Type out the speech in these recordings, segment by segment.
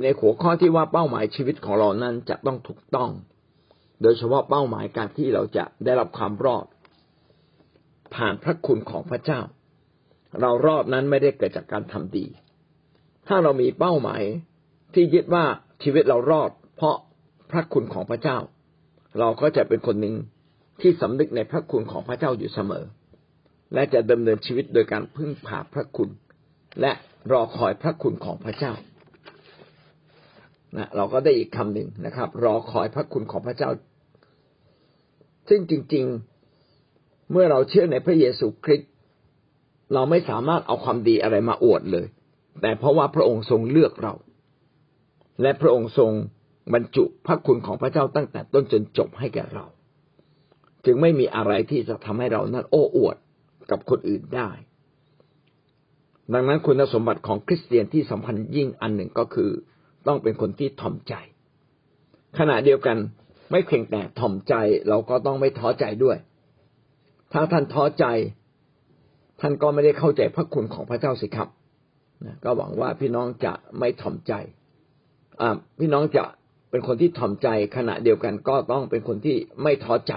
อยู่ในหัวข้อที่ว่าเป้าหมายชีวิตของเรานั้นจะต้องถูกต้อง โดยเฉพาะเป้าหมายการที่เราจะได้รับความรอด ผ่านพระคุณของพระเจ้า เรารอดนั้นไม่ได้เกิดจากการทำดี ถ้าเรามีเป้าหมายที่ยึดว่าชีวิตเรารอด เพราะพระคุณของพระเจ้า เราก็จะเป็นคนหนึ่งที่สำนึกในพระคุณของพระเจ้าอยู่เสมอ และจะดำเนินชีวิตโดยการพึ่งพาพระคุณ และรอคอยพระคุณของพระเจ้า นะเราก็ได้อีกคำหนึ่งนะครับ รอคอยพระคุณของพระเจ้า ซึ่งจริง ๆ เมื่อเราเชื่อในพระเยซูคริสต์เราไม่สามารถเอาความดีอะไรมาอวดเลย แต่เพราะว่าพระองค์ทรงเลือกเรา และพระองค์ทรงบรรจุพระคุณของพระเจ้าตั้งแต่ต้นจนจบให้แก่เรา จึงไม่มีอะไรที่จะทำให้เรานั้นโอ้อวดกับคนอื่นได้ ดังนั้นคุณสมบัติของคริสเตียนที่สำคัญยิ่งอันหนึ่งก็คือ ต้องเป็นคนที่ถ่อมใจ ขณะเดียวกันไม่เพียงแต่ถ่อมใจเราก็ต้องไม่ท้อใจด้วย ถ้าท่านท้อใจ ท่านก็ไม่ได้เข้าใจพระคุณของพระเจ้าสิครับก็หวังว่าพี่น้องจะไม่ถ่อมใจพี่น้องจะเป็นคนที่ถ่อมใจ ขณะเดียวกันก็ต้องเป็นคนที่ไม่ท้อใจ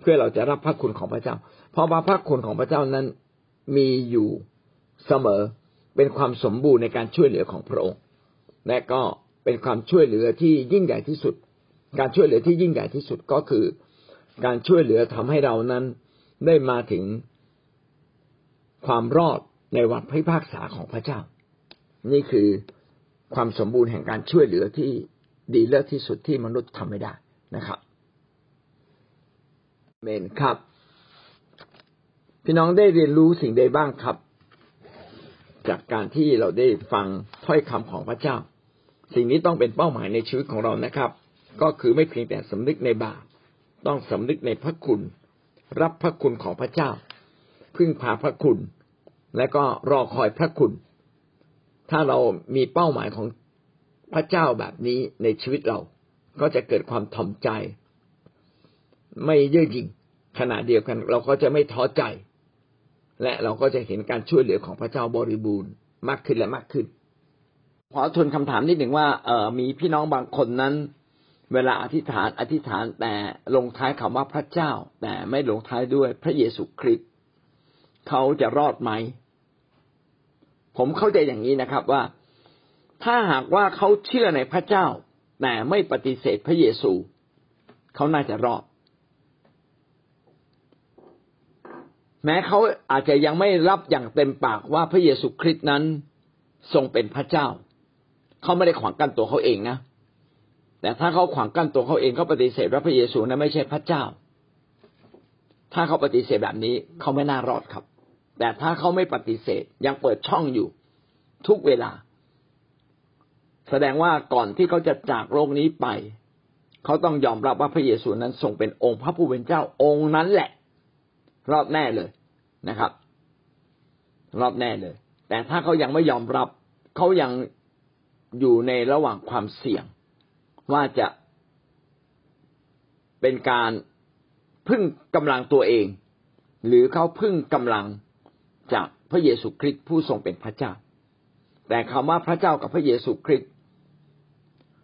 เพื่อเราจะรับพระคุณของพระเจ้า เพราะว่าพระคุณของพระเจ้านั้นมีอยู่เสมอเป็นความสมบูรณ์ในการช่วยเหลือของพระองค์ และก็เป็นความช่วยเหลือที่ยิ่งใหญ่ที่สุด การช่วยเหลือที่ยิ่งใหญ่ที่สุดก็คือ การช่วยเหลือทำให้เรานั้นได้มาถึงความรอดในวันพิพากษาของพระเจ้า นี่คือความสมบูรณ์แห่งการช่วยเหลือที่ดีเลิศที่สุดที่มนุษย์ทำไม่ได้นะครับเมนครับ พี่น้องได้เรียนรู้สิ่งใดบ้างครับ จากการที่เราได้ฟังถ้อยคำของพระเจ้า สิ่งนี้ต้องเป็นเป้าหมายในชีวิตของเรานะครับ ก็คือไม่เพียงแต่สำนึกในบาปต้องสำนึกในพระคุณ รับพระคุณของพระเจ้า พึ่งพาพระคุณ และก็รอคอยพระคุณ ถ้าเรามีเป้าหมายของพระเจ้าแบบนี้ในชีวิตเรา ก็จะเกิดความถ่อมใจ ไม่เย่อหยิ่งขณะเดียวกัน เราก็จะไม่ท้อใจ และเราก็จะเห็นการช่วยเหลือของพระเจ้าบริบูรณ์มากขึ้นและมากขึ้น ขอทวนคำถามนิดหนึ่งว่าเออมีพี่น้องบางคนนั้น เวลาอธิษฐานอธิษฐานแต่ลงท้ายคำว่าพระเจ้า แต่ไม่ลงท้ายด้วยพระเยซูคริสต์เขาจะรอดไหม ผมเข้าใจอย่างนี้นะครับว่า ถ้าหากว่าเขาเชื่อในพระเจ้า แต่ไม่ปฏิเสธพระเยซู เขาน่าจะรอด แม้เขาอาจจะยังไม่รับอย่างเต็มปากว่าพระเยซูคริสต์นั้น ทรงเป็นพระเจ้า เขาไม่ได้ขวางกั้นตัวเขาเองนะแต่ถ้าเขาขวางกั้นตัวเขาเองเขาปฏิเสธว่าพระเยซูนั้นไม่ใช่พระเจ้า ถ้าเขาปฏิเสธแบบนี้เขาไม่น่ารอดครับ แต่ถ้าเขาไม่ปฏิเสธยังเปิดช่องอยู่ ทุกเวลา แสดงว่าก่อนที่เขาจะจากโลกนี้ไป เขาต้องยอมรับว่าพระเยซูนั้นทรงเป็นองค์พระผู้เป็นเจ้าองค์นั้นแหละ รอดแน่เลยนะครับ รอดแน่เลย แต่ถ้าเขายังไม่ยอมรับ เขายัง อยู่ในระหว่างความเสี่ยง ว่าจะเป็นการพึ่งกำลังตัวเอง หรือเขาพึ่งกำลังจากพระเยซูคริสต์ผู้ทรงเป็นพระเจ้า แต่คำว่าพระเจ้ากับพระเยซูคริสต์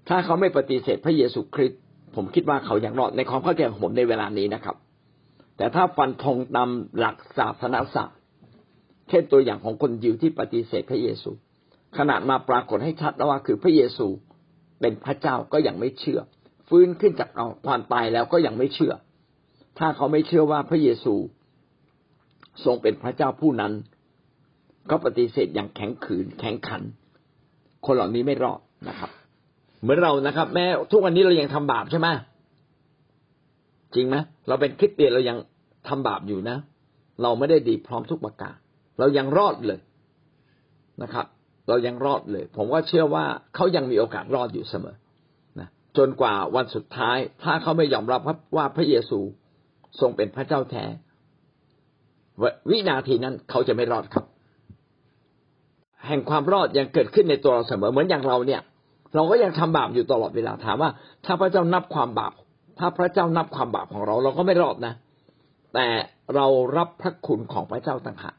ถ้าเขาไม่ปฏิเสธพระเยซูคริสต์ผมคิดว่าเขายังรอดในความเข้าใจของผมในเวลานี้นะครับ แต่ถ้าฟันธงตามหลักศาสนาศาสตร์เช่นตัวอย่างของคนยิวที่ปฏิเสธพระเยซู ขนาดมาปรากฏให้ชัดแล้วว่าคือพระเยซูเป็นพระเจ้าก็ยังไม่เชื่อ ฟื้นขึ้นจากความตายแล้วก็ยังไม่เชื่อ ถ้าเขาไม่เชื่อว่าพระเยซูทรงเป็นพระเจ้าผู้นั้น ก็ปฏิเสธอย่างแข็งขืนแข็งขัน คนเหล่านี้ไม่รอดนะครับ เหมือนเรานะครับ แม้ทุกวันนี้เรายังทำบาปใช่ไหมจริงไหมเราเป็นคริสเตียนเรายังทำบาปอยู่นะ เราไม่ได้ดีพร้อมทุกประการเรายังรอดเลยนะครับ เรายังรอดเลย ผมก็เชื่อว่าเขายังมีโอกาสรอดอยู่เสมอนะจนกว่าวันสุดท้าย ถ้าเขาไม่ยอมรับว่าพระเยซูทรงเป็นพระเจ้าแท้วินาทีนั้นเขาจะไม่รอดครับ แห่งความรอดยังเกิดขึ้นในตัวเราเสมอเหมือนอย่างเราเนี่ย เราก็ยังทำบาปอยู่ตลอดเวลาถามว่า ถ้าพระเจ้านับความบาป ถ้าพระเจ้านับความบาปของเรา เราก็ไม่รอดนะ แต่เรารับพระคุณของพระเจ้าต่างหาก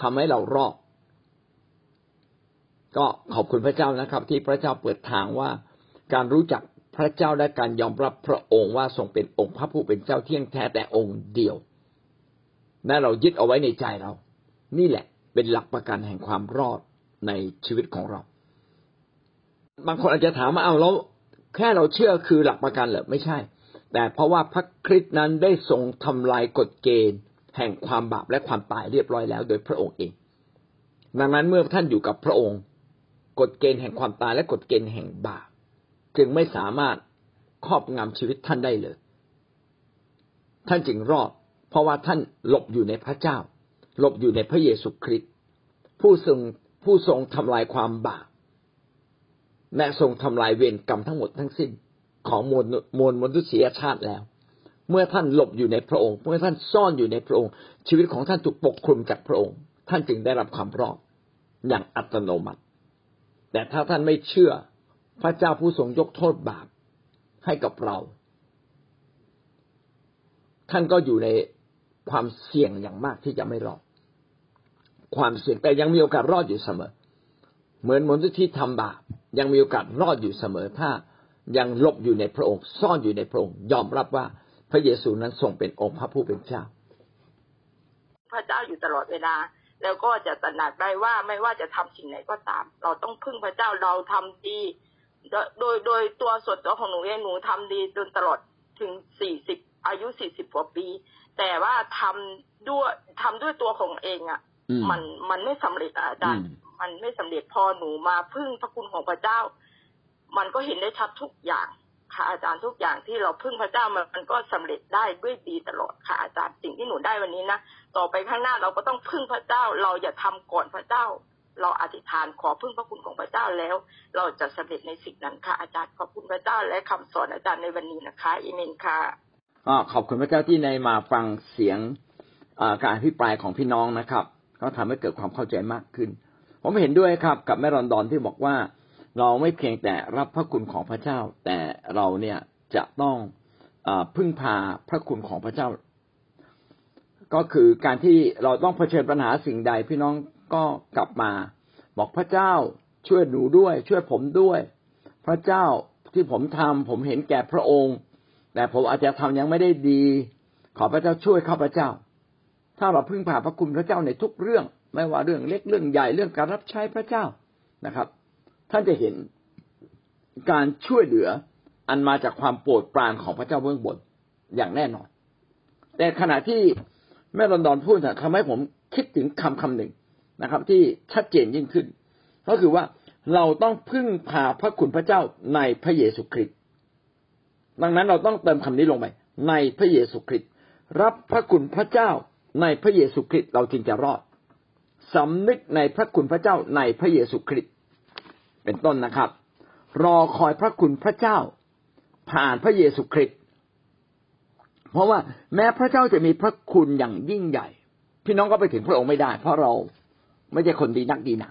ทำให้เรารอด ก็ขอบคุณพระเจ้านะครับ ที่พระเจ้าเปิดทางว่า การรู้จักพระเจ้าและการยอมรับพระองค์ว่าทรงเป็นองค์พระผู้เป็นเจ้าเที่ยงแท้แต่องค์เดียวนั่นเรายึดเอาไว้ในใจเรา นี่แหละเป็นหลักประกันแห่งความรอดในชีวิตของเรา บางคนอาจจะถามว่าเอาแล้วแค่เราเชื่อคือหลักประกันเหรอไม่ใช่ แต่เพราะว่าพระคริสต์นั้นได้ทรงทำลายกฎเกณฑ์ แห่งความบาปและความตายเรียบร้อยแล้ว โดยพระองค์เอง ดังนั้นเมื่อท่านอยู่กับพระองค์ กฎเกณฑ์แห่งความตายและกฎเกณฑ์แห่งบาปจึงไม่สามารถครอบงำชีวิตท่านได้เลย ท่านจึงรอด เพราะว่าท่านหลบอยู่ในพระเจ้า หลบอยู่ในพระเยซูคริสต์ผู้ทรงผู้ทรงทำลายความบาปและทรงทำลายเวรกรรมทั้งหมดทั้งสิ้นของมวลมวลมนุษยชาติแล้ว เมื่อท่านหลบอยู่ในพระองค์ เมื่อท่านซ่อนอยู่ในพระองค์ ชีวิตของท่านถูกปกคลุมจากพระองค์ ท่านจึงได้รับความรอดอย่างอัตโนมัติ แต่ถ้าท่านไม่เชื่อ พระเจ้าผู้ทรงยกโทษบาปให้กับเรา ท่านก็อยู่ในความเสี่ยงอย่างมากที่จะไม่รอด ความเสี่ยงแต่ยังมีโอกาสรอดอยู่เสมอ เหมือนมนุษย์ที่ทำบาปยังมีโอกาสรอดอยู่เสมอ ถ้ายังหลบอยู่ในพระองค์ ซ่อนอยู่ในพระองค์ ยอมรับว่าพระเยซูนั้นทรงเป็นองค์พระผู้เป็นเจ้า พระเจ้าอยู่ตลอดเวลา แล้วก็จะตระหนักได้ว่าไม่ว่าจะทำสิ่งไหนก็ตาม เราต้องพึ่งพระเจ้าเราทำดี โดยโดยตัวส่วนตัวของหนูเองหนูทำดีจนตลอดถึงสี่สิบอายุสี่สิบกว่าปี แต่ว่าทำด้วยทำด้วยตัวของเองอะ่ะ มันมันไม่สำเร็จอาจารย์มันไม่สำเร็จพอหนูมาพึ่งพระคุณของพระเจ้า มันก็เห็นได้ชัดทุกอย่าง ค่ะอาจารย์ทุกอย่างที่เราพึ่งพระเจ้ามันก็สำเร็จได้ด้วยดีตลอดค่ะอาจารย์สิ่งที่หนูได้วันนี้นะต่อไปข้างหน้าเราก็ต้องพึ่งพระเจ้า เราอย่าทำก่อนพระเจ้า เราอธิษฐานขอพึ่งพระคุณของพระเจ้าแล้ว เราจะสำเร็จในสิ่งนั้นค่ะอาจารย์ขอบคุณพระเจ้าและคำสอนอาจารย์ในวันนี้นะคะอิเมนค่ะก็ขอบคุณพระเจ้าที่ในมาฟังเสียงการอภิปรายของพี่น้องนะครับเขาทำให้เกิดความเข้าใจมากขึ้น ผมเห็นด้วยครับกับแม่รอนดอนที่บอกว่า เราไม่เพียงแต่รับพระคุณของพระเจ้า แต่เราเนี่ยจะต้องอพึ่งพาพระคุณของพระเจ้า ก็คือการที่เราต้องเผชิญปัญหาสิ่งใด พี่น้องก็กลับมา บอกพระเจ้าช่วยหนูด้วย ช่วยผมด้วย พระเจ้าที่ผมทำผมเห็นแก่พระองค์ แต่ผมอาจจะทำยังไม่ได้ดี ขอพระเจ้าช่วยข้าพระเจ้า ถ้าเราพึ่งพาพระคุณพระเจ้าในทุกเรื่อง ไม่ว่าเรื่องเล็กเรื่องใหญ่เรื่องการรับใช้พระเจ้านะครับ ท่านจะเห็นการช่วยเหลืออันมาจากความโปรดปรานของพระเจ้าเบื้องบนอย่างแน่นอน แต่ขณะที่แม่รอนดอนพูดทำให้ผมคิดถึงคำคำหนึ่งนะครับ ที่ชัดเจนยิ่งขึ้น ก็คือว่าเราต้องพึ่งพาพระคุณพระเจ้าในพระเยซูคริสต์ดังนั้นเราต้องเติมคำนี้ลงไปในพระเยซูคริสต์รับพระคุณพระเจ้าในพระเยซูคริสต์เราจึงจะรอดสำนึกในพระคุณพระเจ้าในพระเยซูคริสต์ เป็นต้นนะครับ รอคอยพระคุณพระเจ้า ผ่านพระเยซูคริสต์เพราะว่าแม้พระเจ้าจะมีพระคุณอย่างยิ่งใหญ่ พี่น้องก็ไปถึงพระองค์ไม่ได้ เพราะเราไม่ใช่คนดีนักดีหนา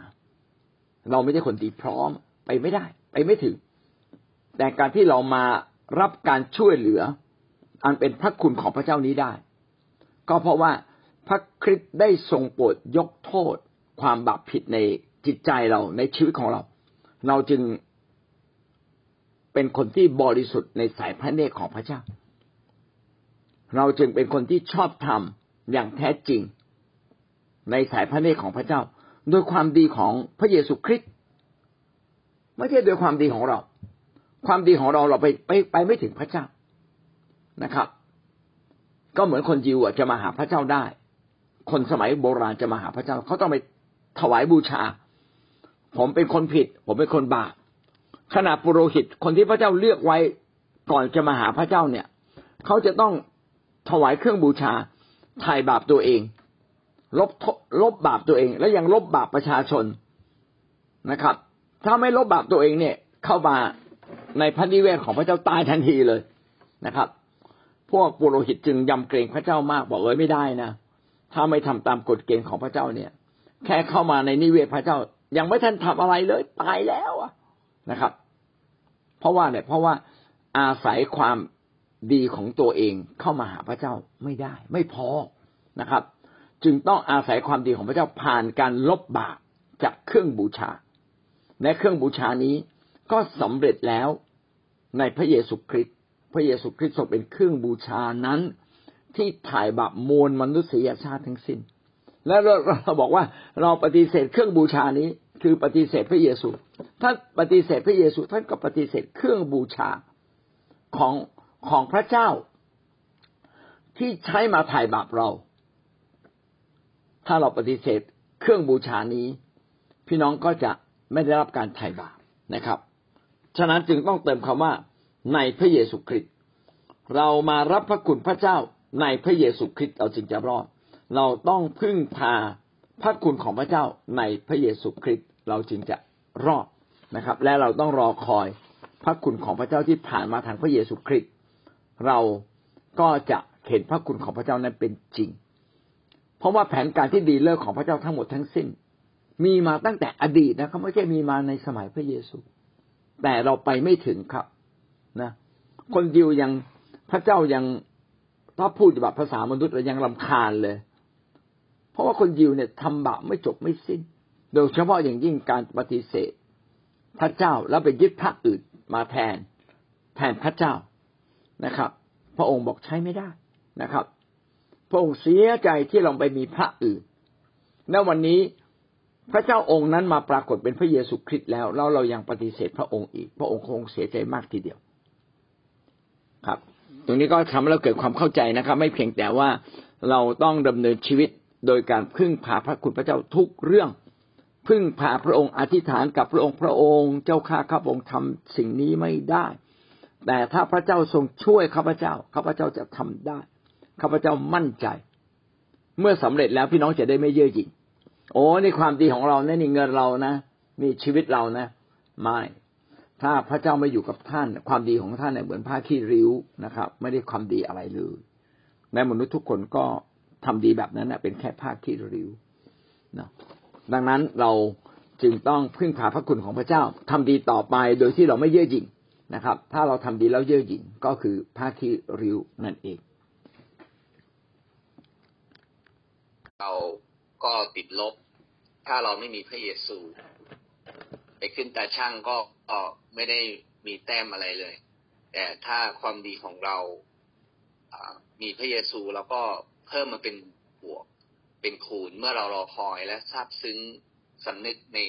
เราไม่ใช่คนดีพร้อมไปไม่ได้ ไปไม่ถึง แต่การที่เรามารับการช่วยเหลือ อันเป็นพระคุณของพระเจ้านี้ได้ ก็เพราะว่าพระคริสต์ได้ทรงโปรดยกโทษ ความบาปผิดในจิตใจเราในชีวิตของเรา เราจึงเป็นคนที่บริสุทธิ์ในสายพระเนตรของพระเจ้า เราจึงเป็นคนที่ชอบธรรมอย่างแท้จริง ในสายพระเนตรของพระเจ้า โดยความดีของพระเยซูคริสต์ไม่ใช่โดยความดีของเรา ความดีของเราเราไปไปไปไม่ถึงพระเจ้านะครับ ก็เหมือนคนยิวจะมาหาพระเจ้าได้ คนสมัยโบราณจะมาหาพระเจ้าเขาต้องไปถวายบูชา ผมเป็นคนผิด ผมเป็นคนบาปขณะปุโรหิตคนที่พระเจ้าเลือกไว้ก่อนจะมาหาพระเจ้าเนี่ยเขาจะต้องถวายเครื่องบูชาไถ่บาปตัวเอง ลบลบบาปตัวเอง และยังลบบาปประชาชนนะครับ ถ้าไม่ลบบาปตัวเองเนี่ย เข้ามาในพันธิเวศของพระเจ้าตายทันทีเลยนะครับ พวกปุโรหิตจึงยำเกรงพระเจ้ามากบอกเอ้ยไม่ได้นะถ้าไม่ทำตามกฎเกณฑ์ของพระเจ้าเนี่ย แค่เข้ามาในนิเวศพระเจ้า ยังไม่ทันทำอะไรเลยตายแล้วอะนะครับ เพราะว่าเนี่ยเพราะว่าอาศัยความดีของตัวเองเข้ามาหาพระเจ้าไม่ได้ ไม่พอนะครับ จึงต้องอาศัยความดีของพระเจ้าผ่านการลบบาปจากเครื่องบูชาในเครื่องบูชานี้ก็สำเร็จแล้วในพระเยซูคริสต์พระเยซูคริสต์ทรงเป็นเครื่องบูชานั้น ที่ถ่ายบาปมวลมนุษยชาติทั้งสิ้น และเราเราบอกว่าเราปฏิเสธเครื่องบูชานี้ คือปฏิเสธพระเยซูถ้านปฏิเสธพระเยซูท่านก็ปฏิเสธเครื่องบูชาของของพระเจ้า ที่ใช้มาถ่ายบาปเรา ถ้าเราปฏิเสธเครื่องบูชานี้ พี่น้องก็จะไม่ได้รับการไถ่าบาปนะครับ ฉะนั้นจึงต้องเติมคำว่าในพระเยซูคริสต์เรามารับพระคุณพระเจ้าในพระเยซูคริสต์เราจึงจะรอด เราต้องพึ่งพาพระคุณของพระเจ้าในพระเยซูคริสต์ เราจึงจะรอดนะครับ และเราต้องรอคอยพระคุณของพระเจ้าที่ผ่านมาทางพระเยซูคริสต์เราก็จะเห็นพระคุณของพระเจ้านั้นเป็นจริง เพราะว่าแผนการที่ดีเลิศของพระเจ้าทั้งหมดทั้งสิ้น มีมาตั้งแต่อดีตนะครับไม่ใช่มีมาในสมัยพระเยซู แต่เราไปไม่ถึงครับนะคนยิวยังพระเจ้ายังถ้าพูดแบบภาษามนุษย์เรายังลำคาญเลย เพราะว่าคนยิวเนี่ยทำบาปไม่จบไม่สิ้น โดยเฉพาะอย่างยิ่งการปฏิเสธ พระเจ้าแล้วไปยึดพระอื่นมาแทน แทนพระเจ้านะครับ พระองค์บอกใช้ไม่ได้นะครับ พระองค์เสียใจที่เราไปมีพระอื่นณวันนี้พระเจ้าองค์นั้นมาปรากฏเป็นพระเยซูคริสต์แล้วแล้วเรายังปฏิเสธพระองค์อีก พระองค์คงเสียใจมากทีเดียว ครับ ตรงนี้ก็ทำให้เราเกิดความเข้าใจนะครับ ไม่เพียงแต่ว่าเราต้องดำเนินชีวิตโดยการพึ่งพาพระคุณพระเจ้าทุกเรื่อง พึ่งพาพระองค์อธิษฐานกับพระองค์พระองค์ เจ้าข้าข้าพระองค์ทำสิ่งนี้ไม่ได้ แต่ถ้าพระเจ้าทรงช่วยข้าพเจ้าข้าพเจ้าจะทำได้ข้าพเจ้ามั่นใจ เมื่อสำเร็จแล้วพี่น้องจะได้ไม่เย่อหยิ่งโอ้ในความดีของเราเนี่ยนี่เงินเรานะนี่ชีวิตเรานะไม่ถ้าพระเจ้าไม่อยู่กับท่าน ความดีของท่านเนี่ยเหมือนผ้าขี้ริ้วนะครับ ไม่ได้ความดีอะไรเลยแม้มนุษย์ทุกคนก็ทำดีแบบนั้นนะเป็นแค่ผ้าขี้ริ้วนะ ดังนั้นเราจึงต้องพึ่งพาพระคุณของพระเจ้าทำดีต่อไปโดยที่เราไม่เย่อหยิ่งนะครับ ถ้าเราทำดีแล้วเย่อหยิ่งก็คือผ้าขี้ริ้วนั่นเอง เราก็ติดลบ ถ้าเราไม่มีพระเยซูไปขึ้นตาช่างก็ไม่ได้มีแต้มอะไรเลย แต่ถ้าความดีของเรามีพระเยซูแล้วก็เพิ่มมาเป็น เป็นคูณเมื่อเรารอคอยและซาบซึ้งสำนึกใน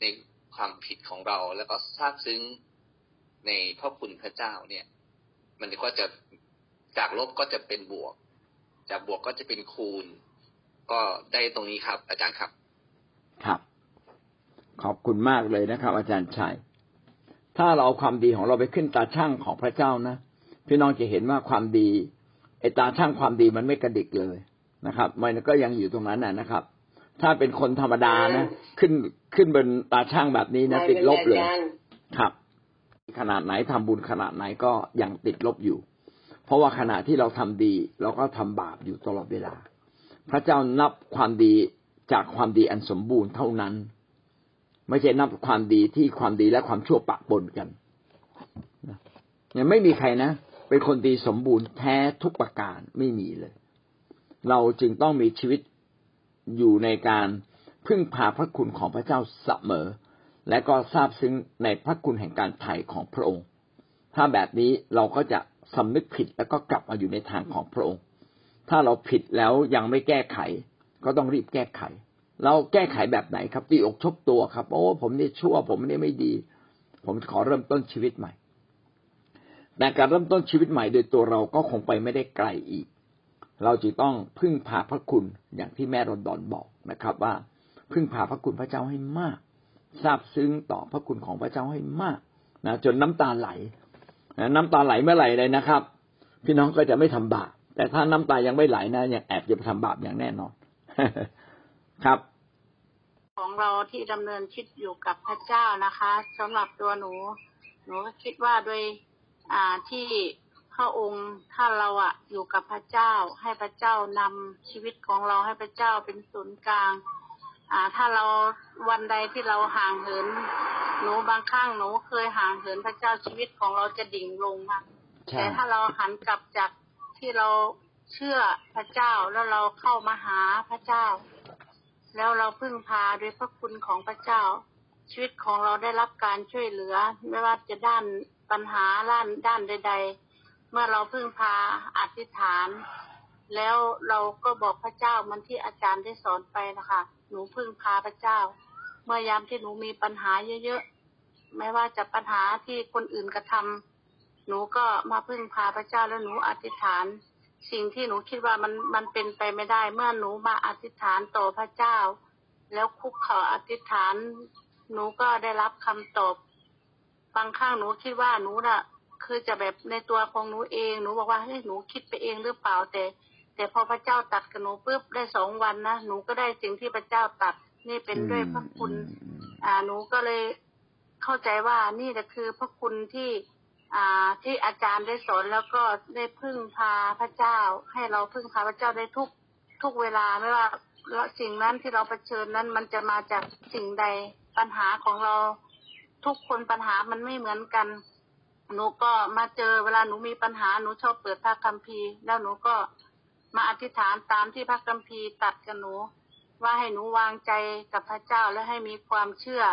ในความผิดของเรา แล้วก็ซาบซึ้งในพระคุณพระเจ้าเนี่ย มันก็จะจากลบก็จะเป็นบวก จากบวกก็จะเป็นคูณ ก็ได้ตรงนี้ครับ อาจารย์ครับ ครับ ขอบคุณมากเลยนะครับ อาจารย์ชัยถ้าเราเอาความดีของเราไปขึ้นตาช่างของพระเจ้านะพี่น้องจะเห็นว่าความดีไอตาช่างความดีมันไม่กระดิกเลย นะครับ มันก็ยังอยู่ตรงนั้นนะครับ ถ้าเป็นคนธรรมดานะ ขึ้นขึ้นบนตาช่างแบบนี้นะติดลบเลยครับ ขนาดไหนทำบุญขนาดไหนก็ยังติดลบอยู่ เพราะว่าขณะที่เราทำดี เราก็ทำบาปอยู่ตลอดเวลา พระเจ้านับความดีจากความดีอันสมบูรณ์เท่านั้น ไม่ใช่นับความดีที่ความดีและความชั่วปะปนกันยังไม่มีใครนะเป็นคนดีสมบูรณ์แท้ทุกประการไม่มีเลย เราจึงต้องมีชีวิตอยู่ในการพึ่งพาพระคุณของพระเจ้าเสมอ และก็ทราบซึ้งในพระคุณแห่งการไถ่ของพระองค์ ถ้าแบบนี้เราก็จะสำนึกผิดแล้วก็กลับมาอยู่ในทางของพระองค์ ถ้าเราผิดแล้วยังไม่แก้ไข ก็ต้องรีบแก้ไข เราแก้ไขแบบไหนครับตีอกชกตัวครับ โอ้ผมนี่ชั่ว ผมนี่ไม่ดี ผมขอเริ่มต้นชีวิตใหม่แต่การเริ่มต้นชีวิตใหม่โดยตัวเราก็คงไปไม่ได้ไกลอีก เราจึงต้องพึ่งพาพระคุณอย่างที่แม่รอนดอนบอกนะครับ ว่าพึ่งพาพระคุณพระเจ้าให้มากทราบซึ้งต่อพระคุณของพระเจ้าให้มากนะจนน้ำตาไหลน้ำตาไหลเมื่อไหร่เลยนะครับ พี่น้องก็จะไม่ทำบาปแต่ถ้าน้ำตายังไม่ไหลนะยังแอบจะทำบาปอย่างแน่นอนครับ ของเราที่ดำเนินชิดอยู่กับพระเจ้านะคะสำหรับตัวหนู หนูก็คิดว่าโดยอ่าที่ ระองค์ถ้าเราอะอยู่กับพระเจ้า ให้พระเจ้านำชีวิตของเราให้พระเจ้าเป็นศูนย์กลาง อ่า ถ้าเราวันใดที่เราห่างเหิน หนูบางครั้งหนูเคยห่างเหินพระเจ้าชีวิตของเราจะดิ่งลงมากแต่ถ้าเราหันกลับจากที่เราเชื่อพระเจ้าแล้วเราเข้ามาหาพระเจ้า แล้วเราพึ่งพาด้วยพระคุณของพระเจ้า ชีวิตของเราได้รับการช่วยเหลือ ไม่ว่าจะด้านปัญหาด้านด้านใด ๆ เมื่อเราพึ่งพาอธิษฐาน แล้วเราก็บอกพระเจ้ามันที่อาจารย์ได้สอนไปนะคะหนูพึ่งพาพระเจ้า เมื่อยามที่หนูมีปัญหาเยอะๆไม่ว่าจะปัญหาที่คนอื่นกระทำหนูก็มาพึ่งพาพระเจ้าแล้วหนูอธิษฐาน สิ่งที่หนูคิดว่ามันมันเป็นไปไม่ได้ เมื่อหนูมาอธิษฐานต่อพระเจ้า แล้วคุกเข่าอธิษฐาน หนูก็ได้รับคำตอบ บางครั้งหนูคิดว่าหนูน่ะ คือจะแบบในตัวของหนูเองหนูบอกว่าเฮ้ยหนูคิดไปเองหรือเปล่าแต่ แต่พอพระเจ้าตัดกับหนูปุ๊บได้สองวันนะหนูก็ได้สิ่งที่พระเจ้าตัดนี่เป็นด้วยพระคุณ อ่าหนูก็เลยเข้าใจว่านี่แหละคือพระคุณที่อ่าที่อาจารย์ได้สอนแล้วก็ได้พึ่งพาพระเจ้า ให้เราพึ่งพาพระเจ้าได้ทุกทุกเวลาไม่ว่าสิ่งนั้นที่เราเผชิญนั้นมันจะมาจากสิ่งใดปัญหาของเรา ทุกคนปัญหามันไม่เหมือนกัน หนูก็มาเจอเวลาหนูมีปัญหาหนูชอบเปิดพระคัมภีร์ แล้วหนูก็มาอธิษฐานตามที่พระคัมภีร์ตัดกับหนู ว่าให้หนูวางใจกับพระเจ้าและให้มีความเชื่อ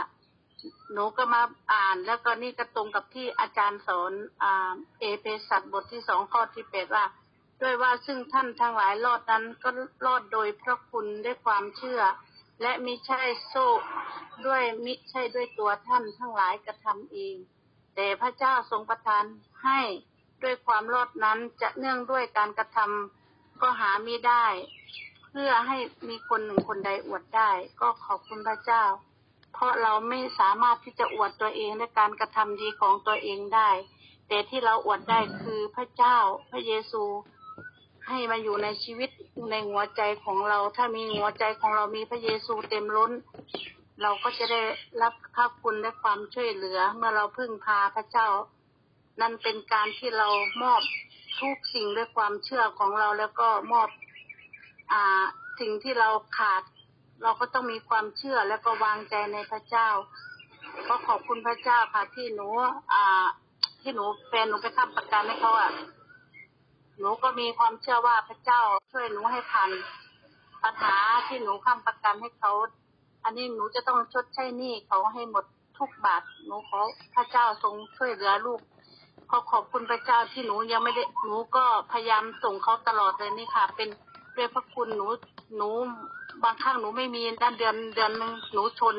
หนูก็มาอ่าน แล้วก็นี่ก็ตรงกับที่อาจารย์สอนอ่าเอเฟสัตบทที่สองข้อที่แปดว่า ด้วยว่าซึ่งท่านทั้งหลายรอดนั้นก็รอดโดยพระคุณด้วยความเชื่อ และมิใช่โซ่ด้วยมิใช่ด้วยตัวท่านทั้งหลายกระทำเอง แต่พระเจ้าทรงประทานให้ด้วยความรอดนั้นจะเนื่องด้วยการกระทำก็หาไม่ได้ เพื่อให้มีคนหนึ่งคนใดอวดได้ ก็ขอบคุณพระเจ้า เพราะเราไม่สามารถที่จะอวดตัวเองและการกระทำดีของตัวเองได้ แต่ที่เราอวดได้คือพระเจ้าพระเยซู ให้มาอยู่ในชีวิตในหัวใจของเรา ถ้ามีหัวใจของเรามีพระเยซูเต็มล้น เราก็จะได้รับพระคุณและความช่วยเหลือ เมื่อเราพึ่งพาพระเจ้า นั่นเป็นการที่เรามอบทุกสิ่งด้วยความเชื่อของเราแล้วก็มอบอ่าสิ่งที่เราขาด เราก็ต้องมีความเชื่อแล้วก็วางใจในพระเจ้าก็ขอบคุณพระเจ้าค่ะที่หนู อ่า ที่หนูแฟนหนูไปทำประกันให้เขาอะหนูก็มีความเชื่อว่าพระเจ้าช่วยหนูให้ผ่านปัญหาที่หนูค้ำประกันให้เขา อันนี้หนูจะต้องชดใช้หนี้เขาให้หมดทุกบาทหนูขอพระเจ้าทรงช่วยเหลือลูกขอขอบคุณพระเจ้าที่หนูยังไม่ได้หนูก็พยายามส่งเขาตลอดเลยนี่ค่ะ เป็นด้วยพระคุณหนูหนูบางครั้งหนูไม่มีด้านเดือนเดือนหนึงหนูชน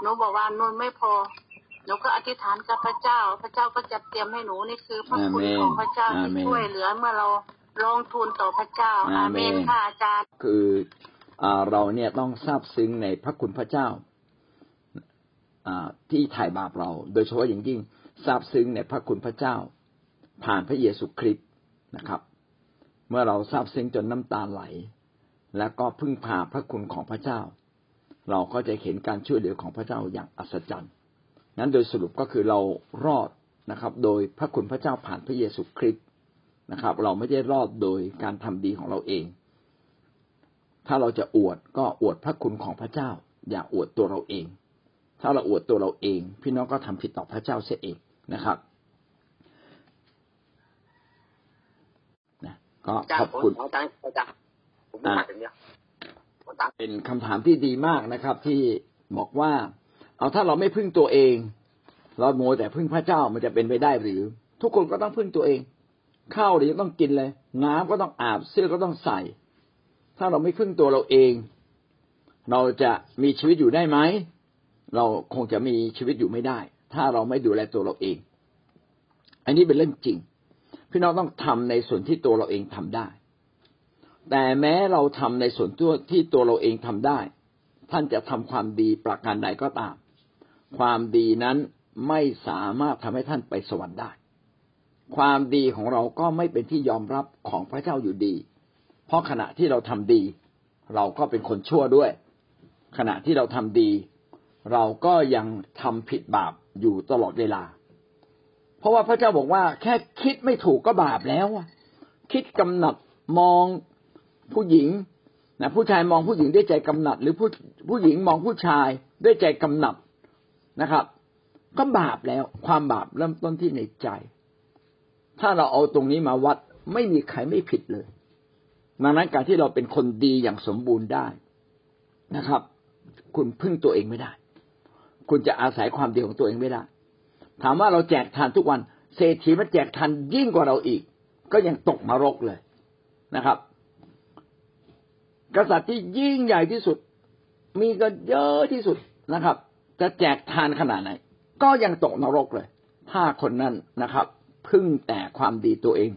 หนูบอกว่านูนไม่พอ หนูก็อธิษฐานกับพระเจ้า พระเจ้าก็จัดเตรียมให้หนูนี่คือพระคุณอาเมนของพระเจ้าที่อาเมนช่วยเหลือเมื่อเราลงทุนต่อพระเจ้าอาเมนค่ะอาจารย์ คืออ่า เราเนี่ยต้องทราบซึ้งในพระคุณพระเจ้าที่ไถ่บาปเรา โดยเฉพาะอย่างยิ่งทราบซึ้งในพระคุณพระเจ้า ผ่านพระเยซูคริสต์นะครับ เมื่อเราทราบซึ้งจนน้ำตาไหล แล้วก็พึ่งพาพระคุณของพระเจ้า เราก็จะเห็นการช่วยเหลือของพระเจ้าอย่างอัศจรรย์นั้นโดยสรุปก็คือเรารอดนะครับ โดยพระคุณพระเจ้าผ่านพระเยซูคริสต์นะครับ เราไม่ได้รอดโดยการทำดีของเราเอง ถ้าเราจะอวดก็อวดพระคุณของพระเจ้า อย่าอวดตัวเราเอง ถ้าเราอวดตัวเราเอง พี่น้องก็ทำผิดต่อพระเจ้าเสียเองนะครับนะก็อาจารขอบย์ผมคุณขอตังค์อาจารย์ผมไม่มาถึงเดียวขอตังค์เป็นคำถามที่ดีมากนะครับ ที่บอกว่า เอาถ้าเราไม่พึ่งตัวเอง เราโมวแต่พึ่งพระเจ้ามันจะเป็นไปได้หรือ ทุกคนก็ต้องพึ่งตัวเองข้าวเดี๋ยวต้องกินเลย น้ำก็ต้องอาบเสื้อก็ต้องใส่ ถ้าเราไม่พึ่งตัวเราเอง เราจะมีชีวิตอยู่ได้ไหม เราคงจะมีชีวิตอยู่ไม่ได้ ถ้าเราไม่ดูแลตัวเราเอง อันนี้เป็นเรื่องจริง พี่น้องต้องทำในส่วนที่ตัวเราเองทำได้ แต่แม้เราทำในส่วนตัวที่ตัวเราเองทำได้ ท่านจะทำความดีประการใดก็ตาม ความดีนั้นไม่สามารถทำให้ท่านไปสวรรค์ได้ ความดีของเราก็ไม่เป็นที่ยอมรับของพระเจ้าอยู่ดี เพราะขณะที่เราทำดี เราก็เป็นคนชั่วด้วย ขณะที่เราทำดี เราก็ยังทำผิดบาปอยู่ตลอดเวลา เพราะว่าพระเจ้าบอกว่า แค่คิดไม่ถูกก็บาปแล้วคิดกำหนัดมองผู้หญิงนะผู้ชายมองผู้หญิงด้วยใจกำหนัด หรือผู้ผู้หญิงมองผู้ชายด้วยใจกำหนัดนะครับ ก็บาปแล้ว ความบาปเริ่มต้นที่ในใจ ถ้าเราเอาตรงนี้มาวัดไม่มีใครไม่ผิดเลย ดังนั้นการที่เราเป็นคนดีอย่างสมบูรณ์ได้นะครับ คุณพึ่งตัวเองไม่ได้ คุณจะอาศัยความดีของตัวเองไม่ได้ ถามว่าเราแจกทานทุกวัน เศรษฐีมาแจกทานยิ่งกว่าเราอีก ก็ยังตกนรกเลยนะครับ กษัตริย์ที่ยิ่งใหญ่ที่สุด มีกันเยอะที่สุดนะครับ จะแจกทานขนาดไหน ก็ยังตกนรกเลย ถ้าคนนั้นนะครับ พึ่งแต่ความดีตัวเอง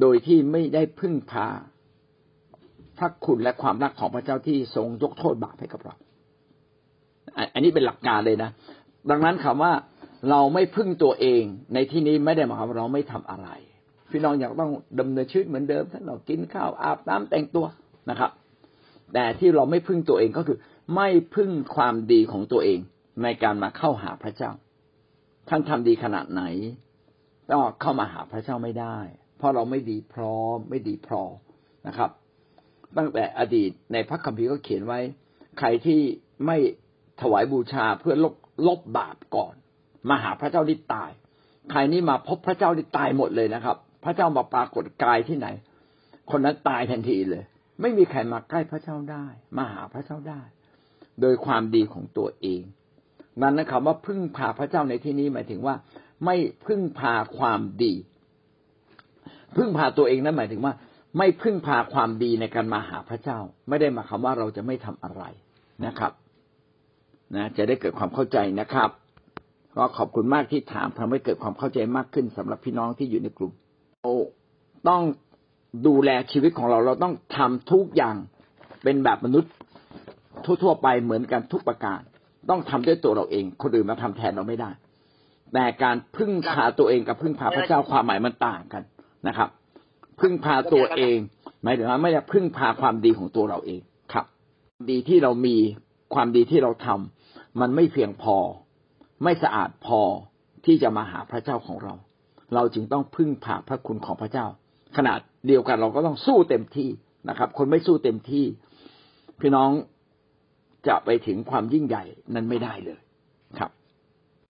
โดยที่ไม่ได้พึ่งพา พระคุณและความรักของพระเจ้าที่ทรงยกโทษบาปให้กับเรา อันนี้เป็นหลักการเลยนะ ดังนั้นคำว่าเราไม่พึ่งตัวเองในที่นี้ไม่ได้หมายความว่าเราไม่ทำอะไร พี่น้องอยากต้องดำเนินชีวิตเหมือนเดิมท่านเรากินข้าวอาบน้ำแต่งตัวนะครับ แต่ที่เราไม่พึ่งตัวเองก็คือ ไม่พึ่งความดีของตัวเองในการมาเข้าหาพระเจ้า ท่านทำดีขนาดไหน ก็เข้ามาหาพระเจ้าไม่ได้ เพราะเราไม่ดีพร้อมไม่ดีพอนะครับ ตั้งแต่อดีตในพระคัมภีร์ก็เขียนไว้ ใครที่ไม่ถวายบูชาเพื่อลบลบบาปก่อน มาหาพระเจ้าที่ตาย ใครนี่มาพบพระเจ้าที่ตายหมดเลยนะครับ พระเจ้ามาปรากฏกายที่ไหน คนนั้นตายทันทีเลย ไม่มีใครมาใกล้พระเจ้าได้ มาหาพระเจ้าได้ โดยความดีของตัวเองนั้นนะครับว่าพึ่งพาพระเจ้าในที่นี้หมายถึงว่า ไม่พึ่งพาความดี พึ่งพาตัวเองนั้นหมายถึงว่า ไม่พึ่งพาความดีในการมาหาพระเจ้า ไม่ได้มาคำว่าเราจะไม่ทำอะไรนะครับ นะ จะได้เกิดความเข้าใจนะครับก็ขอบคุณมากที่ถามทำให้เกิดความเข้าใจมากขึ้นสำหรับพี่น้องที่อยู่ในกลุ่มโอ้ต้องดูแลชีวิตของเราเราต้องทำทุกอย่างเป็นแบบมนุษย์ทั่วๆไปเหมือนกันทุกประการ ต้องทำด้วยตัวเราเอง คนอื่นมาทำแทนเราไม่ได้ แต่การพึ่งพาตัวเองกับพึ่งพาพระเจ้าความหมายมันต่างกันนะครับ พึ่งพาตัวเอง หมายถึงว่าไม่ได้พึ่งพาความดีของตัวเราเองครับ ดีที่เรามีความดีที่เราทำมันไม่เพียงพอ ไม่สะอาดพอที่จะมาหาพระเจ้าของเรา เราจึงต้องพึ่งพาพระคุณของพระเจ้า ขนาดเดียวกันเราก็ต้องสู้เต็มที่นะครับ คนไม่สู้เต็มที่ พี่น้องจะไปถึงความยิ่งใหญ่นั้นไม่ได้เลยครับ